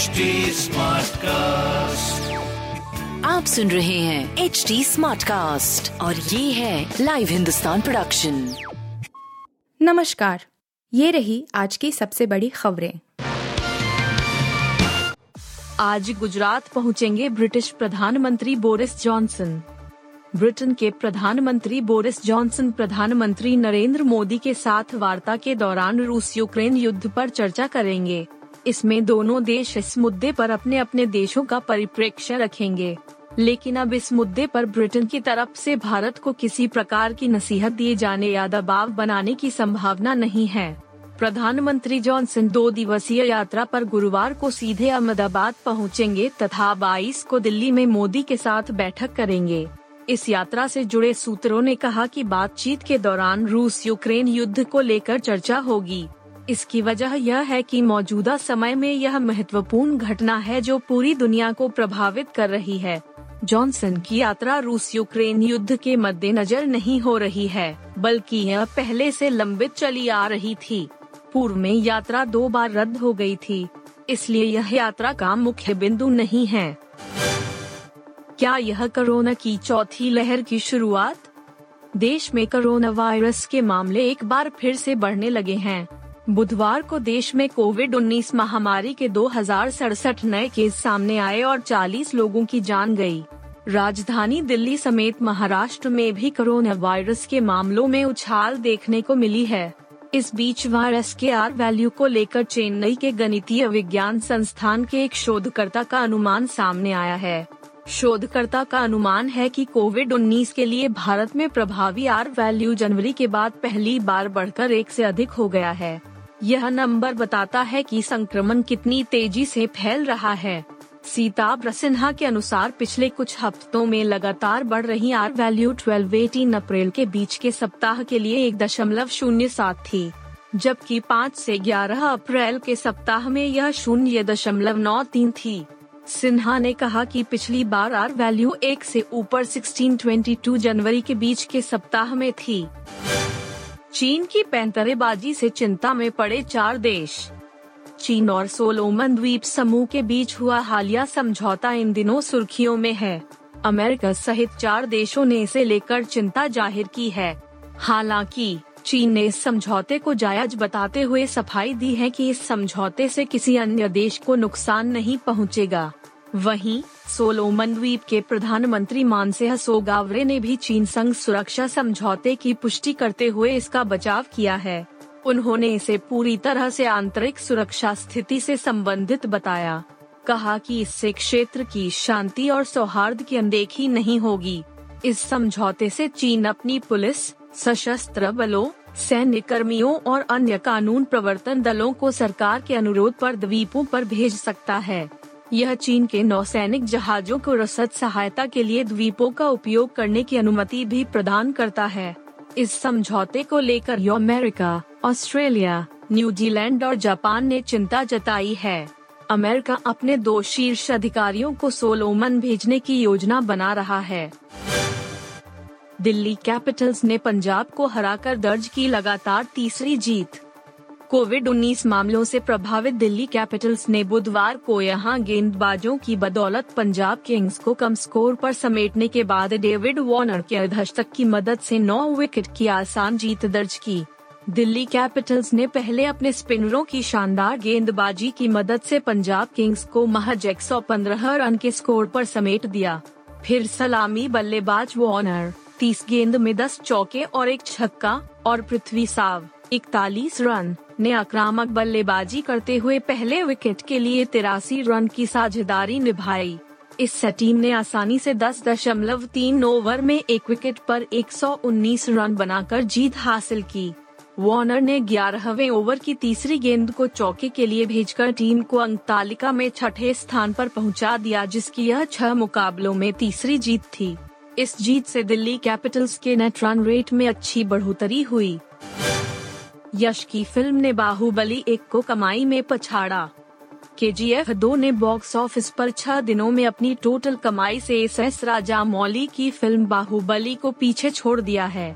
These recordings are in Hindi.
HD कास्ट आप सुन रहे हैं एच डी स्मार्ट कास्ट और ये है लाइव हिंदुस्तान प्रोडक्शन नमस्कार ये रही आज की सबसे बड़ी खबरें। आज गुजरात पहुँचेंगे ब्रिटिश प्रधानमंत्री बोरिस जॉनसन। ब्रिटेन के प्रधानमंत्री बोरिस जॉनसन प्रधानमंत्री नरेंद्र मोदी के साथ वार्ता के दौरान रूस यूक्रेन युद्ध पर चर्चा करेंगे। इसमें दोनों देश इस मुद्दे पर अपने अपने देशों का परिप्रेक्ष्य रखेंगे। लेकिन अब इस मुद्दे पर ब्रिटेन की तरफ़ से भारत को किसी प्रकार की नसीहत दिए जाने या दबाव बनाने की संभावना नहीं है। प्रधानमंत्री जॉनसन दो दिवसीय यात्रा पर गुरुवार को सीधे अहमदाबाद पहुँचेंगे तथा 22 को दिल्ली में मोदी के साथ बैठक करेंगे। इस यात्रा से जुड़े सूत्रों ने कहा कि बातचीत के दौरान रूस यूक्रेन युद्ध को लेकर चर्चा होगी। इसकी वजह यह है कि मौजूदा समय में यह महत्वपूर्ण घटना है जो पूरी दुनिया को प्रभावित कर रही है। जॉनसन की यात्रा रूस यूक्रेन युद्ध के मद्देनजर नहीं हो रही है, बल्कि यह पहले से लंबित चली आ रही थी। पूर्व में यात्रा दो बार रद्द हो गई थी, इसलिए यह यात्रा का मुख्य बिंदु नहीं है। क्या यह कोरोना की चौथी लहर की शुरुआत? देश में कोरोना वायरस के मामले एक बार फिर से बढ़ने लगे हैं। बुधवार को देश में कोविड 19 महामारी के दो हज़ार सड़सठ नए केस सामने आए और 40 लोगों की जान गई। राजधानी दिल्ली समेत महाराष्ट्र में भी कोरोना वायरस के मामलों में उछाल देखने को मिली है। इस बीच वायरस के आर वैल्यू को लेकर चेन्नई के गणितीय विज्ञान संस्थान के एक शोधकर्ता का अनुमान सामने आया है। शोधकर्ता का अनुमान है कि कोविड 19 के लिए भारत में प्रभावी आर वैल्यू जनवरी के बाद पहली बार बढ़कर एक से अधिक हो गया है। यह नंबर बताता है कि संक्रमण कितनी तेज़ी से फैल रहा है। सीताब सिन्हा के अनुसार पिछले कुछ हफ्तों में लगातार बढ़ रही R value twelve eighteen April के बीच के सप्ताह के लिए एक दशमलव शून्य सात थी, जबकि पाँच से ग्यारह अप्रैल के सप्ताह में यह शून्य दशमलव नौ तीन थी। सिन्हा ने कहा कि पिछली बार आर वैल्यू एक से ऊपर 1622 जनवरी के बीच के सप्ताह में थी। चीन की पैंतरेबाजी से चिंता में पड़े चार देश। चीन और सोलोमन द्वीप समूह के बीच हुआ हालिया समझौता इन दिनों सुर्खियों में है। अमेरिका सहित चार देशों ने इसे लेकर चिंता ज़ाहिर की है। हालाँकि, चीन ने इस समझौते को जायज़ बताते हुए सफ़ाई दी है कि इस समझौते से किसी अन्य देश को नुकसान नहीं पहुंचेगा। वहीं सोलोमन द्वीप के प्रधानमंत्री मानसेह सोगावरे ने भी चीन संघ सुरक्षा समझौते की पुष्टि करते हुए इसका बचाव किया है। उन्होंने इसे पूरी तरह से आंतरिक सुरक्षा स्थिति से संबंधित बताया। कहा कि इससे क्षेत्र की शांति और सौहार्द की अनदेखी नहीं होगी। इस समझौते से चीन अपनी पुलिस, सशस्त्र बलों सैन्य कर्मियों और अन्य कानून प्रवर्तन दलों को सरकार के अनुरोध पर द्वीपों पर भेज सकता है। यह चीन के नौसैनिक जहाजों को रसद सहायता के लिए द्वीपों का उपयोग करने की अनुमति भी प्रदान करता है। इस समझौते को लेकर अमेरिका, ऑस्ट्रेलिया, न्यूजीलैंड और जापान ने चिंता जताई है। अमेरिका अपने दो शीर्ष अधिकारियों को सोलोमन भेजने की योजना बना रहा है। दिल्ली कैपिटल्स ने पंजाब को हराकर दर्ज की लगातार तीसरी जीत। कोविड 19 मामलों से प्रभावित दिल्ली कैपिटल्स ने बुधवार को यहाँ गेंदबाजों की बदौलत पंजाब किंग्स को कम स्कोर पर समेटने के बाद डेविड वार्नर के अर्धशतक की मदद से नौ विकेट की आसान जीत दर्ज की। दिल्ली कैपिटल्स ने पहले अपने स्पिनरों की शानदार गेंदबाजी की मदद से पंजाब किंग्स को महज 115 रन के स्कोर पर समेट दिया। फिर सलामी बल्लेबाज वार्नर, तीस गेंद में दस चौके और एक छक्का, और पृथ्वी साव। इकतालीस रन। ने आक्रामक बल्लेबाजी करते हुए पहले विकेट के लिए तिरासी रन की साझेदारी निभाई। इससे टीम ने आसानी से दस दशमलव तीन ओवर में एक विकेट पर 119 रन बनाकर जीत हासिल की। वार्नर ने ग्यारहवें ओवर की तीसरी गेंद को चौके के लिए भेजकर टीम को अंक तालिका में छठे स्थान पर पहुँचा दिया, जिसकी यह छह मुकाबलों में तीसरी जीत थी। इस जीत से दिल्ली कैपिटल्स के नेट रन रेट में अच्छी बढ़ोतरी हुई। यश की फ़िल्म ने बाहुबली एक को कमाई में पछाड़ा। के जी एफ़ दो ने बॉक्स ऑफ़िस पर छह दिनों में अपनी टोटल कमाई से एस एस राजा मौली की फ़िल्म बाहुबली को पीछे छोड़ दिया है।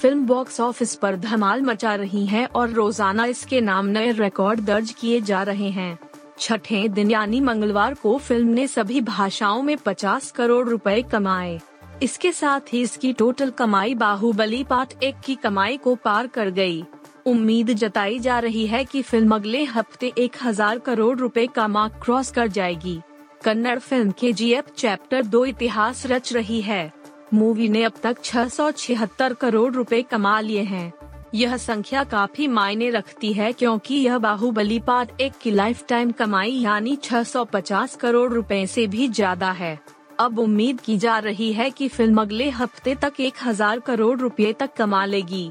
फ़िल्म बॉक्स ऑफ़िस पर धमाल मचा रही है और रोज़ाना इसके नाम नए रिकॉर्ड दर्ज किए जा रहे हैं। छठे दिन यानी मंगलवार को फ़िल्म ने सभी भाषाओं में 50 करोड़ रुपए कमाए। इसके साथ ही इसकी टोटल कमाई बाहुबली पार्ट एक की कमाई को पार कर गई। उम्मीद जताई जा रही है कि फ़िल्म अगले हफ़्ते एक हज़ार करोड़ रुपए का मार्क क्रॉस कर जाएगी। कन्नड़ फ़िल्म के जी चैप्टर दो इतिहास रच रही है। मूवी ने अब तक छह सौ छिहत्तर करोड़ रुपए कमा लिए हैं। यह संख्या काफ़ी मायने रखती है क्योंकि यह बाहुबली पार्ट एक की लाइफ टाइम कमाई यानी 650 करोड़ रुपए से भी ज़्यादा है। अब उम्मीद की जा रही है कि फ़िल्म अगले हफ़्ते तक एक हज़ार करोड़ रुपए तक कमा लेगी।